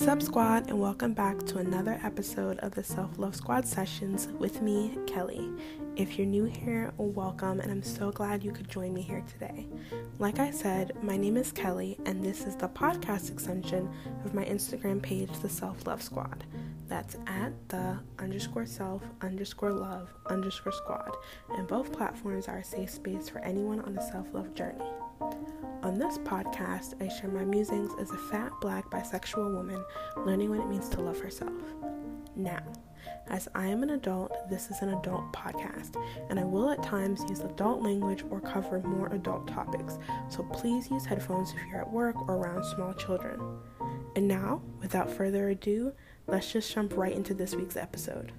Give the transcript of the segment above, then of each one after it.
Sup, squad, and welcome back to another episode of the Self Love Squad sessions with me, Kelly. If you're new here, welcome, and I'm so glad you could join me here today. Like I said, my name is Kelly, and this is the podcast extension of my Instagram page, the Self Love Squad. That's at the underscore self underscore love underscore squad, and both platforms are a safe space for anyone on a self love journey. On this podcast, I share my musings as a fat, black, bisexual woman learning what it means to love herself. Now, as I am an adult, this is an adult podcast, and I will at times use adult language or cover more adult topics, so please use headphones if you're at work or around small children. And now, without further ado, let's just jump right into this week's episode.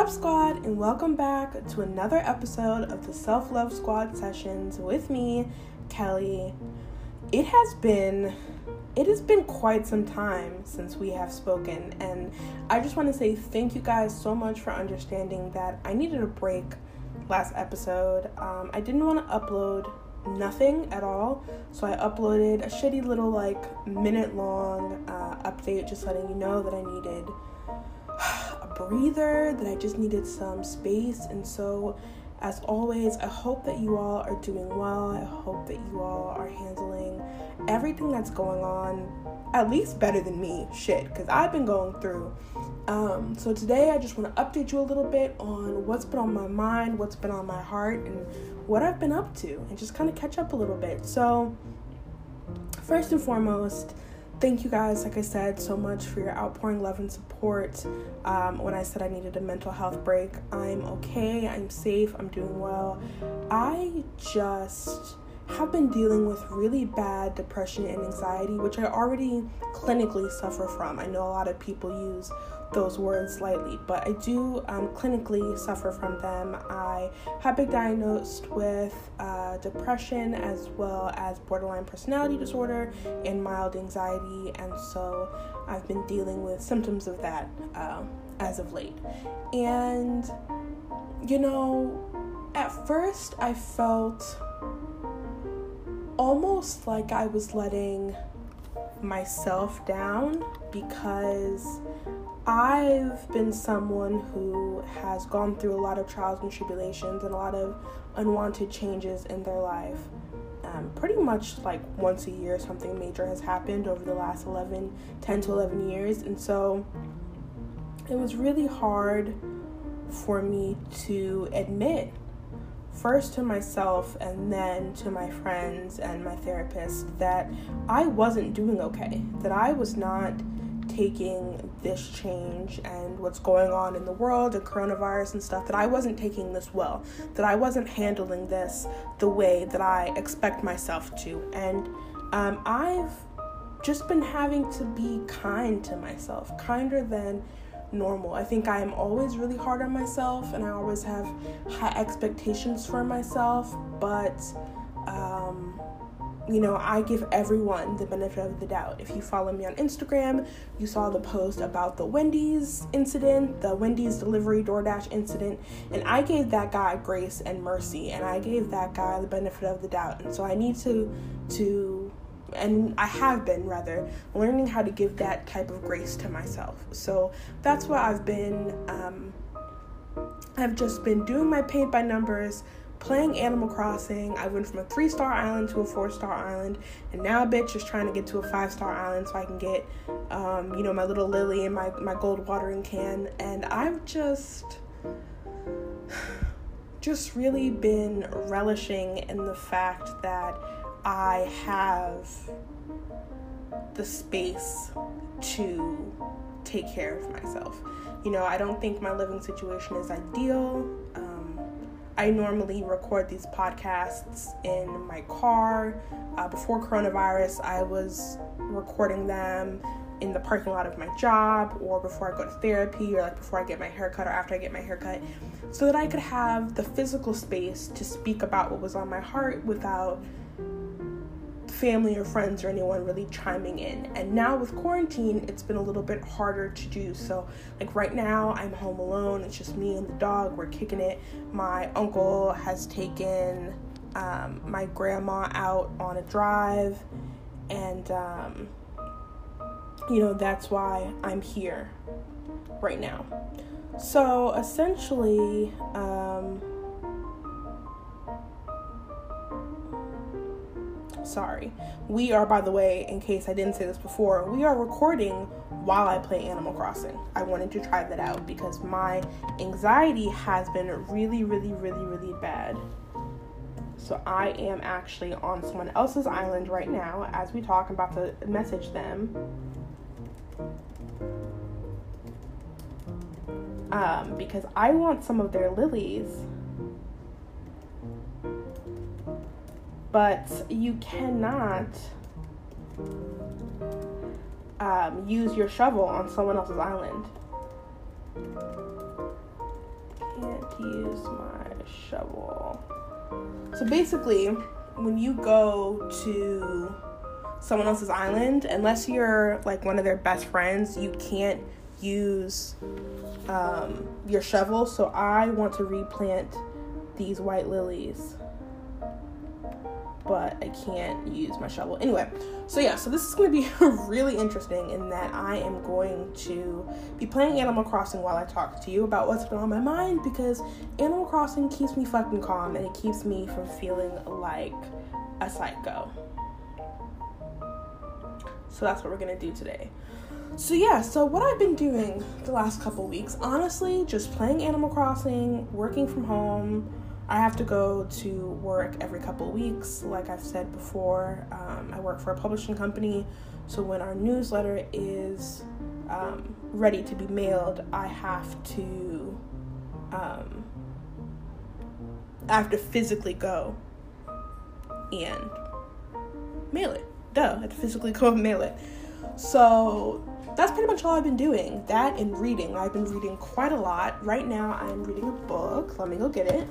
Sup, squad, and welcome back to another episode of the Self Love Squad sessions with me, Kelly. It has been it has been quite some time since we have spoken, and I just want to say thank you guys so much for understanding that I needed a break last episode. Um, I didn't want to upload nothing at all, so I uploaded a shitty little like minute long uh, update just letting you know that I needed breather, that I just needed some space. And so, as always, I hope that you all are doing well. I hope that you all are handling everything that's going on at least better than me. Shit, because I've been going through. Um, so, today I just want to update you a little bit on what's been on my mind, what's been on my heart, and what I've been up to, and just kind of catch up a little bit. So, first and foremost, thank you guys, like I said, so much for your outpouring love and support. Um, when I said I needed a mental health break, I'm okay, I'm safe, I'm doing well. I just have been dealing with really bad depression and anxiety, which I already clinically suffer from. I know a lot of people use those words lightly, but I do um, clinically suffer from them. I have been diagnosed with uh, depression as well as borderline personality disorder and mild anxiety, and so I've been dealing with symptoms of that uh, as of late. And, you know, at first I felt almost like I was letting myself down because I've been someone who has gone through a lot of trials and tribulations and a lot of unwanted changes in their life. Um, pretty much like once a year, something major has happened over the last 11, 10 to 11 years. And so it was really hard for me to admit, first to myself and then to my friends and my therapist, that I wasn't doing okay, that I was not taking this change and what's going on in the world and coronavirus and stuff that I wasn't taking this well, that I wasn't handling this the way that I expect myself to. And um, I've just been having to be kind to myself, kinder than normal. I think I am always really hard on myself and I always have high expectations for myself, but um, you know, I give everyone the benefit of the doubt. If you follow me on Instagram, you saw the post about the Wendy's incident, the Wendy's delivery DoorDash incident, and I gave that guy grace and mercy, and I gave that guy the benefit of the doubt. And so I need to to and I have been rather learning how to give that type of grace to myself. So that's what I've been um, I've just been doing my paint by numbers playing Animal Crossing. I went from a three star island to a four star island, and now a bitch is trying to get to a five star island so I can get, um, you know, my little lily and my, my gold watering can. And I've just, just really been relishing in the fact that I have the space to take care of myself. You know, I don't think my living situation is ideal. Um, I normally record these podcasts in my car. Uh, before coronavirus, I was recording them in the parking lot of my job or before I go to therapy or like before I get my haircut or after I get my haircut so that I could have the physical space to speak about what was on my heart without family or friends or anyone really chiming in. And now with quarantine, it's been a little bit harder to do. So, like right now, I'm home alone. It's just me and the dog. We're kicking it. My uncle has taken um, my grandma out on a drive, and um, you know, that's why I'm here right now. So essentially, um, sorry. We are, by the way, in case I didn't say this before, we are recording while I play Animal Crossing. I wanted to try that out because my anxiety has been really, really, really, really bad. So I am actually on someone else's island right now as we talk. I'm about to message them. Um, because I want some of their lilies but you cannot um, use your shovel on someone else's island. Can't use my shovel. So basically, when you go to someone else's island, unless you're like one of their best friends, you can't use um, your shovel. So I want to replant these white lilies but I can't use my shovel. Anyway, so yeah, so this is going to be really interesting in that I am going to be playing Animal Crossing while I talk to you about what's been on my mind because Animal Crossing keeps me fucking calm and it keeps me from feeling like a psycho. So that's what we're going to do today. So yeah, so what I've been doing the last couple weeks, honestly, just playing Animal Crossing, working from home, I have to go to work every couple weeks. Like I've said before, um, I work for a publishing company. So when our newsletter is um, ready to be mailed, I have to um, I have to physically go and mail it. Duh, I have to physically go and mail it. So that's pretty much all I've been doing. That and reading. I've been reading quite a lot. Right now, I'm reading a book. Let me go get it.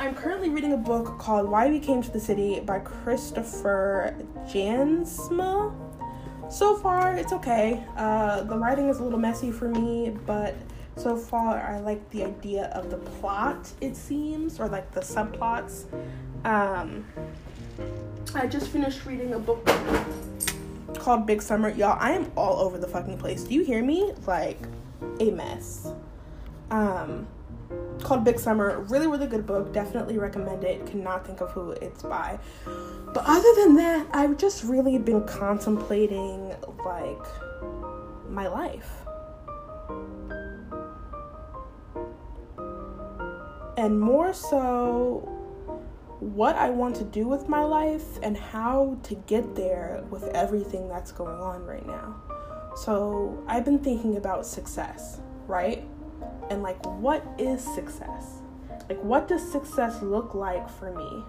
I'm currently reading a book called Why We Came to the City by Christopher Jansma. So far, it's okay. Uh, the writing is a little messy for me, but so far, I like the idea of the plot, it seems, or like the subplots. Um, I just finished reading a book called Big Summer. Y'all, I am all over the fucking place. Do you hear me? Like, a mess. Um, called Big Summer. Really, really good book. Definitely recommend it. Cannot think of who it's by. But other than that, I've just really been contemplating like my life. And more so, what I want to do with my life and how to get there with everything that's going on right now. So, I've been thinking about success, right? And like what is success? Like what does success look like for me?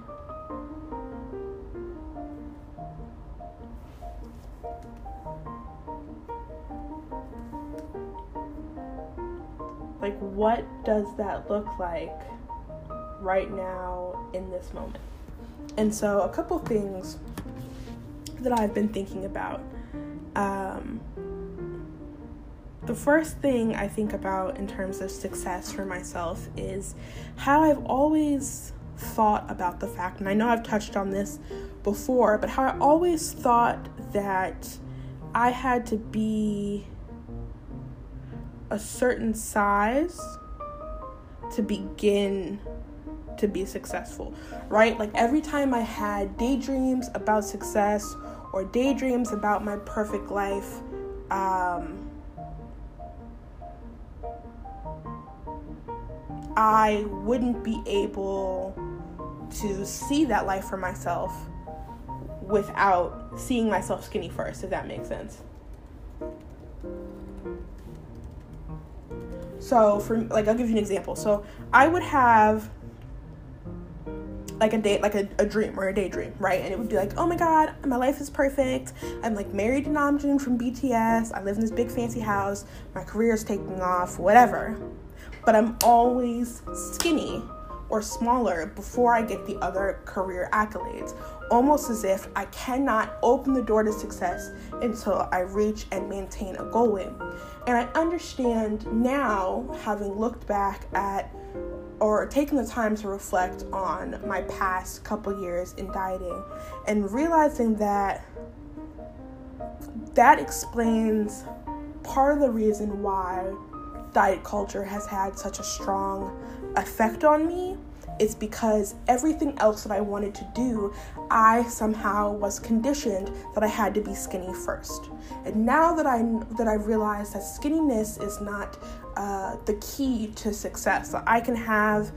Like what does that look like right now in this moment? And so a couple things that I've been thinking about um, the first thing I think about in terms of success for myself is how I've always thought about the fact, and I know I've touched on this before, but how I always thought that I had to be a certain size to begin to be successful, right? Like every time I had daydreams about success or daydreams about my perfect life, um, I wouldn't be able to see that life for myself without seeing myself skinny first, if that makes sense. So, for like, I'll give you an example. So, I would have like a date, like a, a dream or a daydream, right? And it would be like, oh my god, my life is perfect. I'm like married to Namjoon from BTS. I live in this big fancy house. My career is taking off, whatever but I'm always skinny or smaller before I get the other career accolades, almost as if I cannot open the door to success until I reach and maintain a goal in. And I understand now, having looked back at or taken the time to reflect on my past couple years in dieting and realizing that that explains part of the reason why diet culture has had such a strong effect on me is because everything else that I wanted to do, I somehow was conditioned that I had to be skinny first. And now that I that I realize that skinniness is not uh, the key to success, that I can have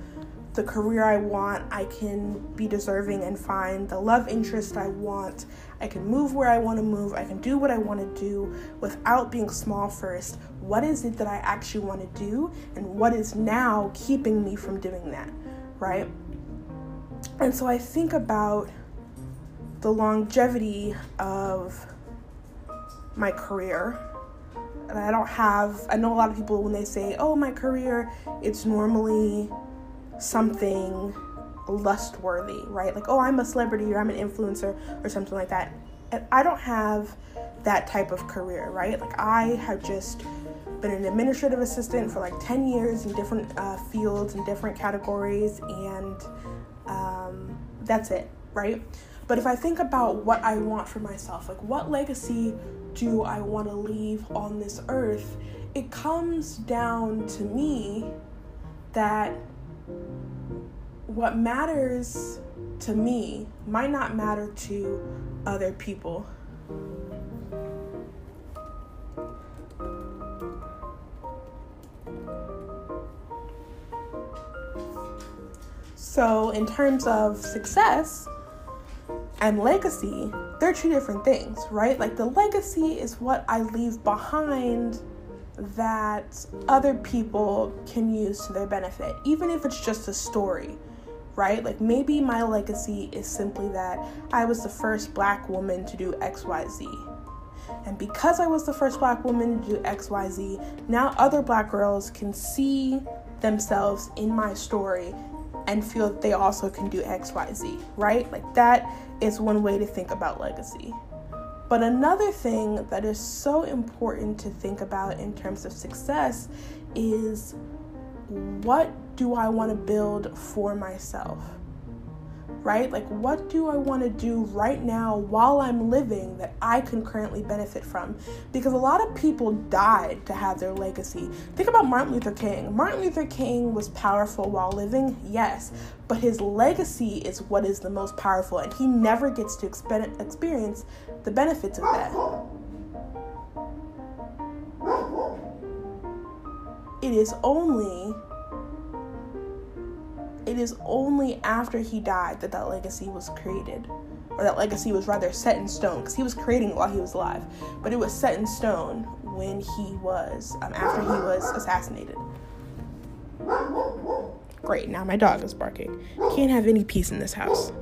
the career I want, I can be deserving and find the love interest I want. I can move where I want to move. I can do what I want to do without being small first. What is it that I actually want to do? And what is now keeping me from doing that? Right? And so I think about the longevity of my career. And I don't have, I know a lot of people when they say, oh, my career, it's normally something lust worthy, right? Like, oh, I'm a celebrity or I'm an influencer or something like that. And I don't have that type of career, right? Like, I have just been an administrative assistant for like 10 years in different uh, fields and different categories, and um, that's it, right? But if I think about what I want for myself, like what legacy do I want to leave on this earth, it comes down to me that what matters to me might not matter to other people. So, in terms of success and legacy, they're two different things, right? Like, the legacy is what I leave behind that other people can use to their benefit, even if it's just a story, right? Like maybe my legacy is simply that I was the first black woman to do XYZ. And because I was the first black woman to do XYZ, now other black girls can see themselves in my story and feel that they also can do XYZ, right? Like that is one way to think about legacy. But another thing that is so important to think about in terms of success is what do I want to build for myself? Right? Like, what do I want to do right now while I'm living that I can currently benefit from? Because a lot of people died to have their legacy. Think about Martin Luther King. Martin Luther King was powerful while living, yes, but his legacy is what is the most powerful, and he never gets to experience the benefits of that. It is only it is only after he died that that legacy was created or that legacy was rather set in stone because he was creating it while he was alive but it was set in stone when he was um, after he was assassinated. Great now my dog is barking. Can't have any peace in this house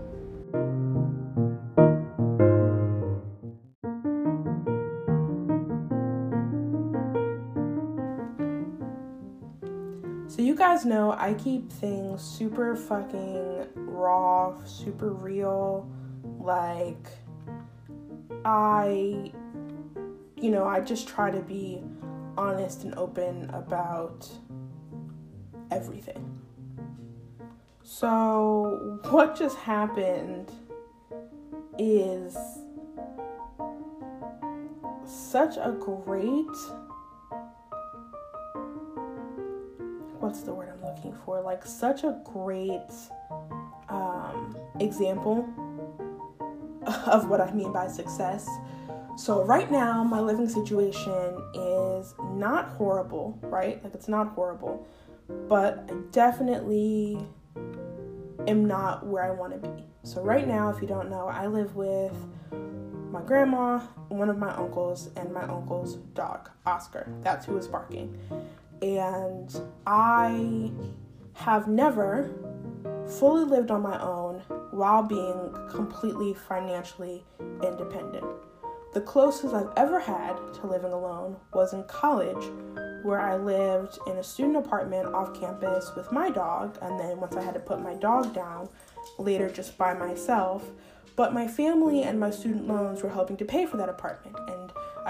guys know, I keep things super fucking raw, super real. Like, I, you know, I just try to be honest and open about everything. So, what just happened is such a great what's the word looking for? Like such a great um, example of what I mean by success. So right now, my living situation is not horrible, right? Like it's not horrible, but I definitely am not where I want to be. So right now, if you don't know, I live with my grandma, one of my uncles, and my uncle's dog, Oscar. That's who is barking and I have never fully lived on my own while being completely financially independent. The closest I've ever had to living alone was in college where I lived in a student apartment off campus with my dog, and then once I had to put my dog down, later just by myself. But my family and my student loans were helping to pay for that apartment, and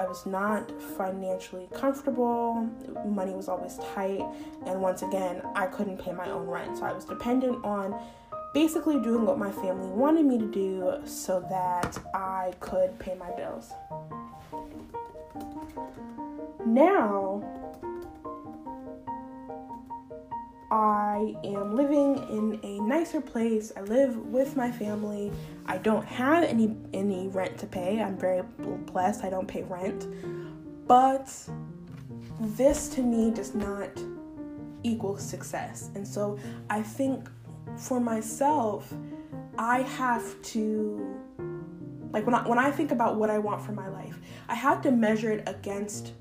I was not financially comfortable. Money was always tight, and once again, I couldn't pay my own rent, so I was dependent on basically doing what my family wanted me to do so that I could pay my bills. Now, I am living in a nicer place. I live with my family. I don't have any any rent to pay. I'm very blessed. I don't pay rent. But this to me does not equal success. And so I think for myself, I have to like when I, when I think about what I want for my life, I have to measure it against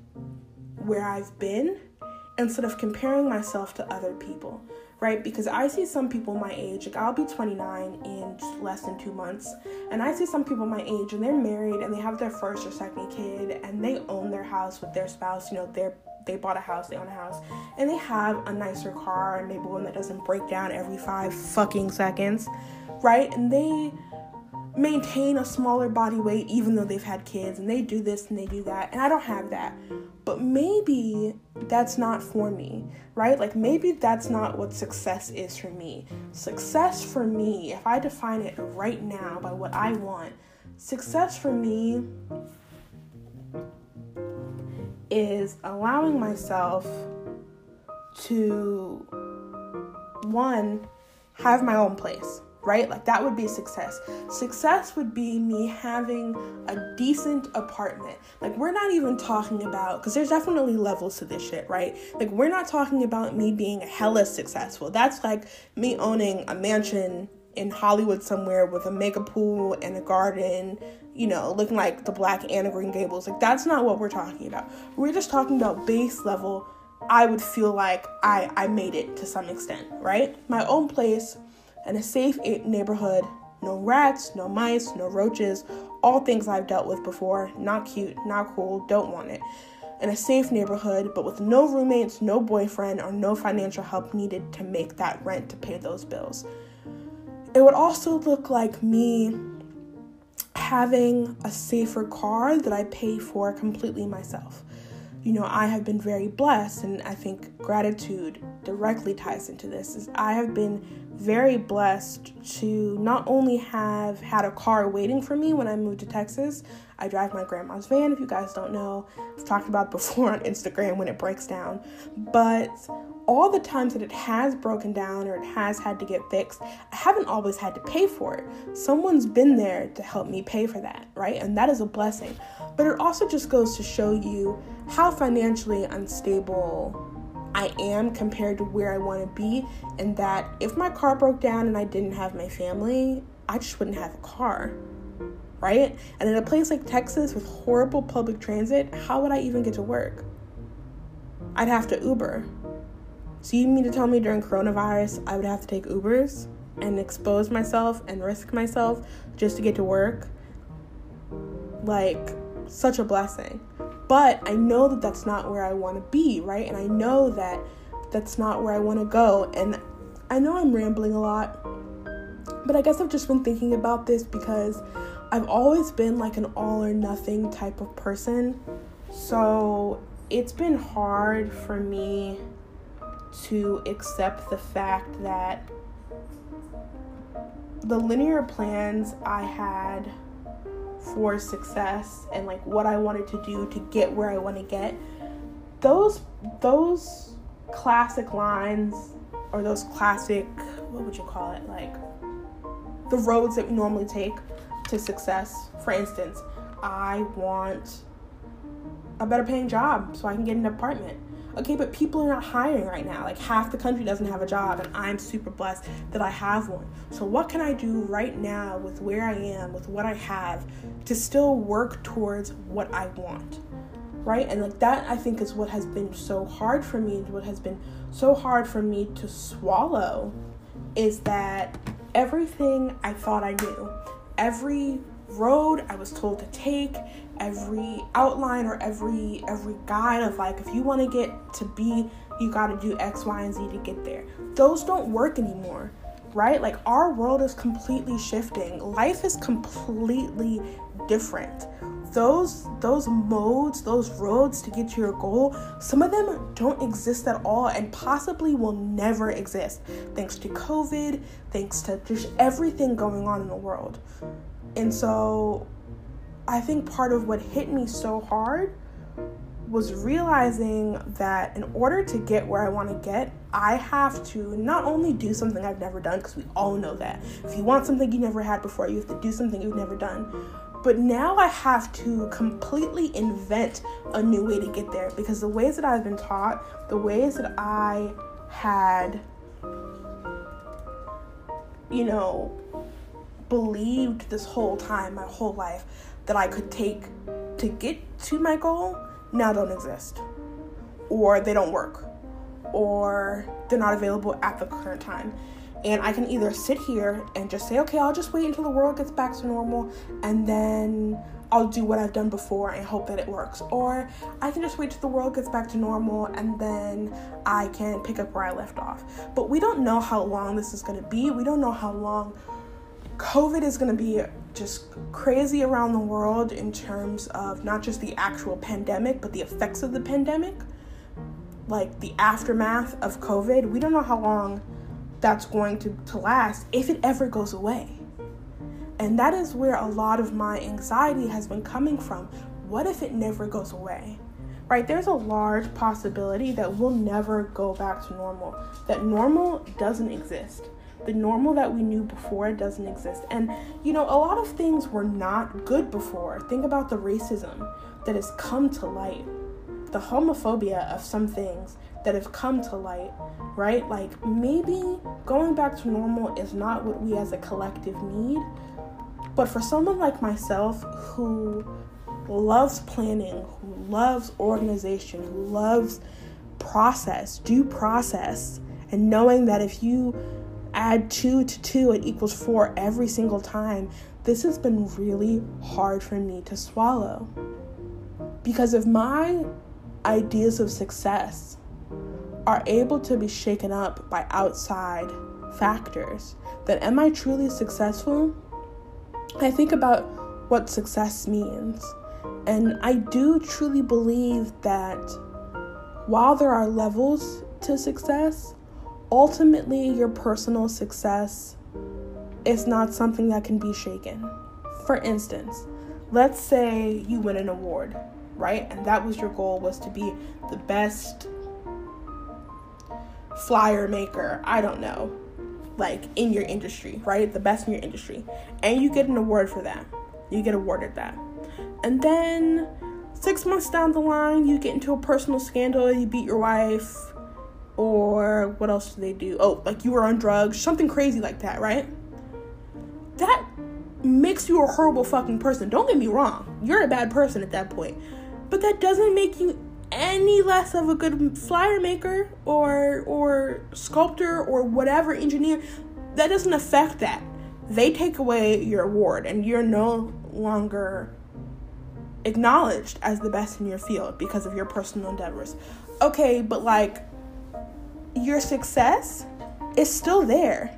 where I've been instead of comparing myself to other people, right? Because I see some people my age, like I'll be 29 in less than two months, and I see some people my age and they're married and they have their first or second kid and they own their house with their spouse, you know, they're they bought a house, they own a house, and they have a nicer car, and maybe one that doesn't break down every five fucking seconds, right? And they maintain a smaller body weight even though they've had kids, and they do this and they do that, and I don't have that. But maybe that's not for me, right? Like maybe that's not what success is for me. Success for me, if I define it right now by what I want, success for me is allowing myself to one have my own place right like that would be success success would be me having a decent apartment like we're not even talking about because there's definitely levels to this shit right like we're not talking about me being hella successful that's like me owning a mansion in hollywood somewhere with a mega pool and a garden you know, looking like the black Anne of Green Gables. Like that's not what we're talking about. We're just talking about base level. I would feel like I I made it to some extent, right? My own place and a safe neighborhood. No rats, no mice, no roaches. All things I've dealt with before. Not cute, not cool, don't want it. In a safe neighborhood, but with no roommates, no boyfriend, or no financial help needed to make that rent to pay those bills. It would also look like me having a safer car that I pay for completely myself. You know, I have been very blessed, and I think gratitude directly ties into this. Is I have been very blessed to not only have had a car waiting for me when I moved to Texas. I drive my grandma's van, if you guys don't know. I've talked about before on Instagram when it breaks down. But all the times that it has broken down or it has had to get fixed, I haven't always had to pay for it. Someone's been there to help me pay for that, right? And that is a blessing. But it also just goes to show you how financially unstable I am compared to where I want to be, and that if my car broke down and I didn't have my family, I just wouldn't have a car, right? And in a place like Texas with horrible public transit, how would I even get to work? I'd have to Uber so you mean to tell me during coronavirus I would have to take Ubers and expose myself and risk myself just to get to work? Like such a blessing. But I know that that's not where I want to be, right? And I know that that's not where I want to go. And I know I'm rambling a lot, but I guess I've just been thinking about this because I've always been like an all or nothing type of person. So it's been hard for me to accept the fact that the linear plans I had for success and like what I wanted to do to get where I want to get those those classic lines or those classic what would you call it like the roads that we normally take to success. For instance I want a better paying job so I can get an apartment Okay, but people are not hiring right now. Like half the country doesn't have a job, and I'm super blessed that I have one. So, what can I do right now with where I am, with what I have, to still work towards what I want? Right? And like that, I think, is what has been so hard for me, and what has been so hard for me to swallow is that everything I thought I knew, every road I was told to take, every outline or every every guide of like if you want to get to B, you got to do X, Y, and Z to get there. Those don't work anymore, right? Like our world is completely shifting. Life is completely different. Those those modes, those roads to get to your goal, some of them don't exist at all and possibly will never exist thanks to COVID, thanks to just everything going on in the world. And so I think part of what hit me so hard was realizing that in order to get where I want to get, I have to not only do something I've never done, because we all know that. If you want something you never had before, you have to do something you've never done. But now I have to completely invent a new way to get there because the ways that I've been taught, the ways that I had, you know, believed this whole time, my whole life, that I could take to get to my goal now don't exist. Or they don't work. Or they're not available at the current time. And I can either sit here and just say, okay, I'll just wait until the world gets back to normal and then I'll do what I've done before and hope that it works. Or I can just wait till the world gets back to normal and then I can pick up where I left off. But we don't know how long this is going to be. We don't know how long COVID is going to be just crazy around the world in terms of not just the actual pandemic, but the effects of the pandemic, like the aftermath of COVID. We don't know how long that's going to, to last if it ever goes away. And that is where a lot of my anxiety has been coming from. What if it never goes away? Right? There's a large possibility that we'll never go back to normal, that normal doesn't exist the normal that we knew before doesn't exist. And, you know, a lot of things were not good before. Think about the racism that has come to light, the homophobia of some things that have come to light, right? Like maybe going back to normal is not what we as a collective need. But for someone like myself who loves planning, who loves organization, who loves process, due process, and knowing that if you add two to two, it equals four every single time. This has been really hard for me to swallow. Because if my ideas of success are able to be shaken up by outside factors, then am I truly successful? I think about what success means. And I do truly believe that while there are levels to success, ultimately your personal success is not something that can be shaken. For instance, let's say you win an award, right? And that was your goal was to be the best flyer maker, I don't know, like in your industry, right? The best in your industry. And you get an award for that. You get awarded that. And then 6 months down the line, you get into a personal scandal, you beat your wife, or what else do they do? Oh, like you were on drugs, something crazy like that, right? That makes you a horrible fucking person. Don't get me wrong. You're a bad person at that point. But that doesn't make you any less of a good flyer maker or or sculptor or whatever engineer. That doesn't affect that. They take away your award and you're no longer acknowledged as the best in your field because of your personal endeavors. Okay, but like your success is still there.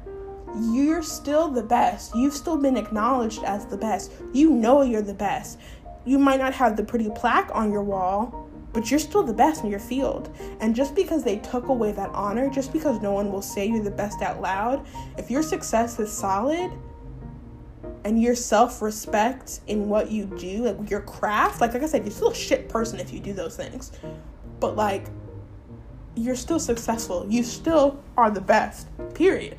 You're still the best. You've still been acknowledged as the best. You know you're the best. You might not have the pretty plaque on your wall, but you're still the best in your field. And just because they took away that honor, just because no one will say you're the best out loud, if your success is solid and your self respect in what you do, like your craft, like, like I said, you're still a shit person if you do those things. But like you're still successful. You still are the best, period.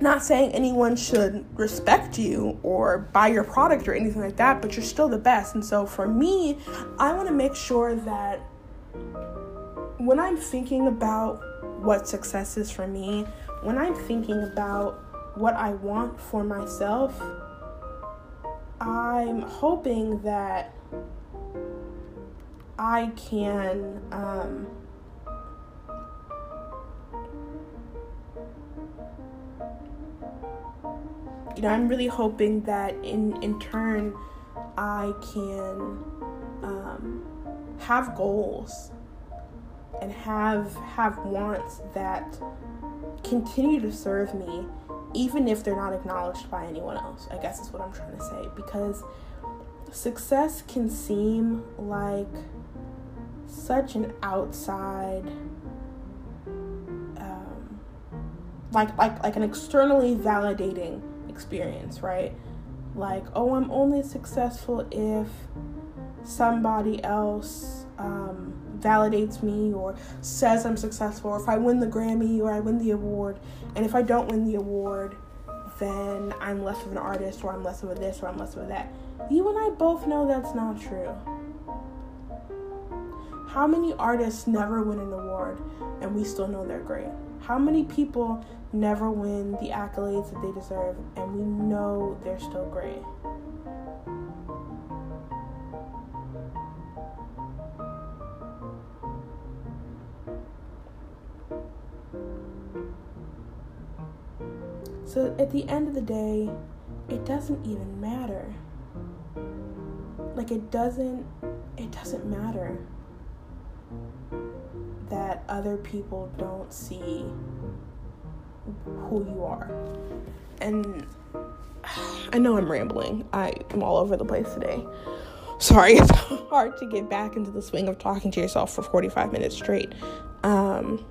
Not saying anyone should respect you or buy your product or anything like that, but you're still the best. And so for me, I want to make sure that when I'm thinking about what success is for me, when I'm thinking about what I want for myself, I'm hoping that I can um, you know, I'm really hoping that in in turn, I can um, have goals and have have wants that continue to serve me even if they're not acknowledged by anyone else. I guess is what I'm trying to say because success can seem like such an outside um, like like like an externally validating experience, right? Like, oh, I'm only successful if somebody else um, validates me or says I'm successful, or if I win the Grammy or I win the award. And if I don't win the award, then I'm less of an artist, or I'm less of a this, or I'm less of a that. You and I both know that's not true. How many artists never win an award and we still know they're great? How many people never win the accolades that they deserve and we know they're still great? So at the end of the day, it doesn't even matter. Like it doesn't it doesn't matter that other people don't see who you are. And I know I'm rambling. I am all over the place today. Sorry, it's hard to get back into the swing of talking to yourself for 45 minutes straight. Um,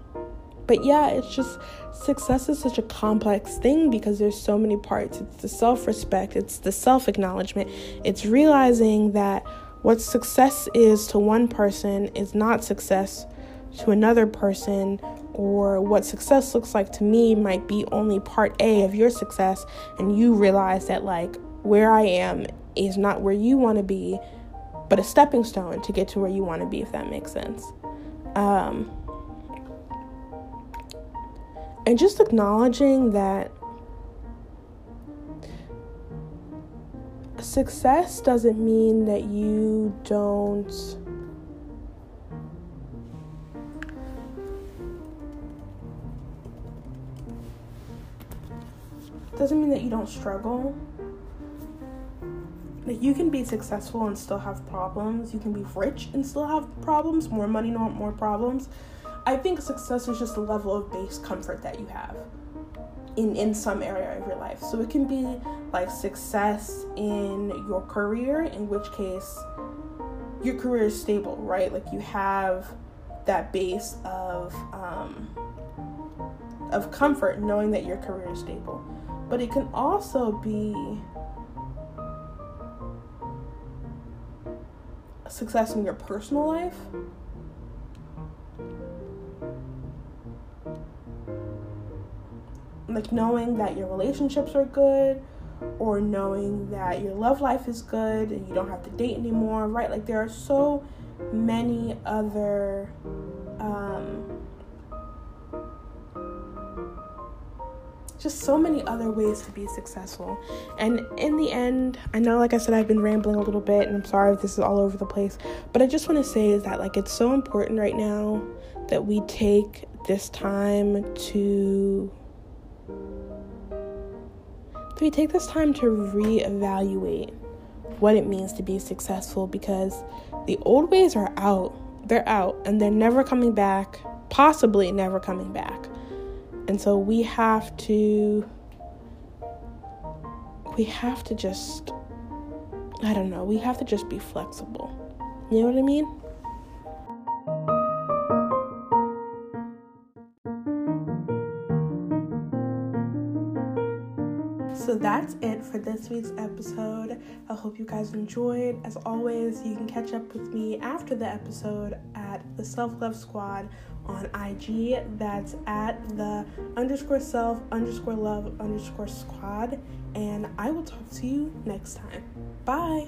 but yeah, it's just success is such a complex thing because there's so many parts. It's the self respect, it's the self acknowledgement, it's realizing that what success is to one person is not success to another person, or what success looks like to me might be only part A of your success, and you realize that, like, where I am is not where you want to be, but a stepping stone to get to where you want to be, if that makes sense. Um, and just acknowledging that success doesn't mean that you don't doesn't mean that you don't struggle like you can be successful and still have problems you can be rich and still have problems more money not more problems I think success is just a level of base comfort that you have in in some area of your life. So it can be like success in your career, in which case your career is stable, right? Like you have that base of um, of comfort knowing that your career is stable. But it can also be success in your personal life like knowing that your relationships are good or knowing that your love life is good and you don't have to date anymore, right? Like there are so many other um, just so many other ways to be successful. And in the end, I know like I said I've been rambling a little bit and I'm sorry if this is all over the place, but I just want to say is that like it's so important right now that we take this time to we take this time to reevaluate what it means to be successful because the old ways are out. They're out and they're never coming back, possibly never coming back. And so we have to we have to just I don't know, we have to just be flexible. You know what I mean? So that's it for this week's episode. I hope you guys enjoyed. As always, you can catch up with me after the episode at the Self Love Squad on IG. That's at the underscore self underscore love underscore squad. And I will talk to you next time. Bye.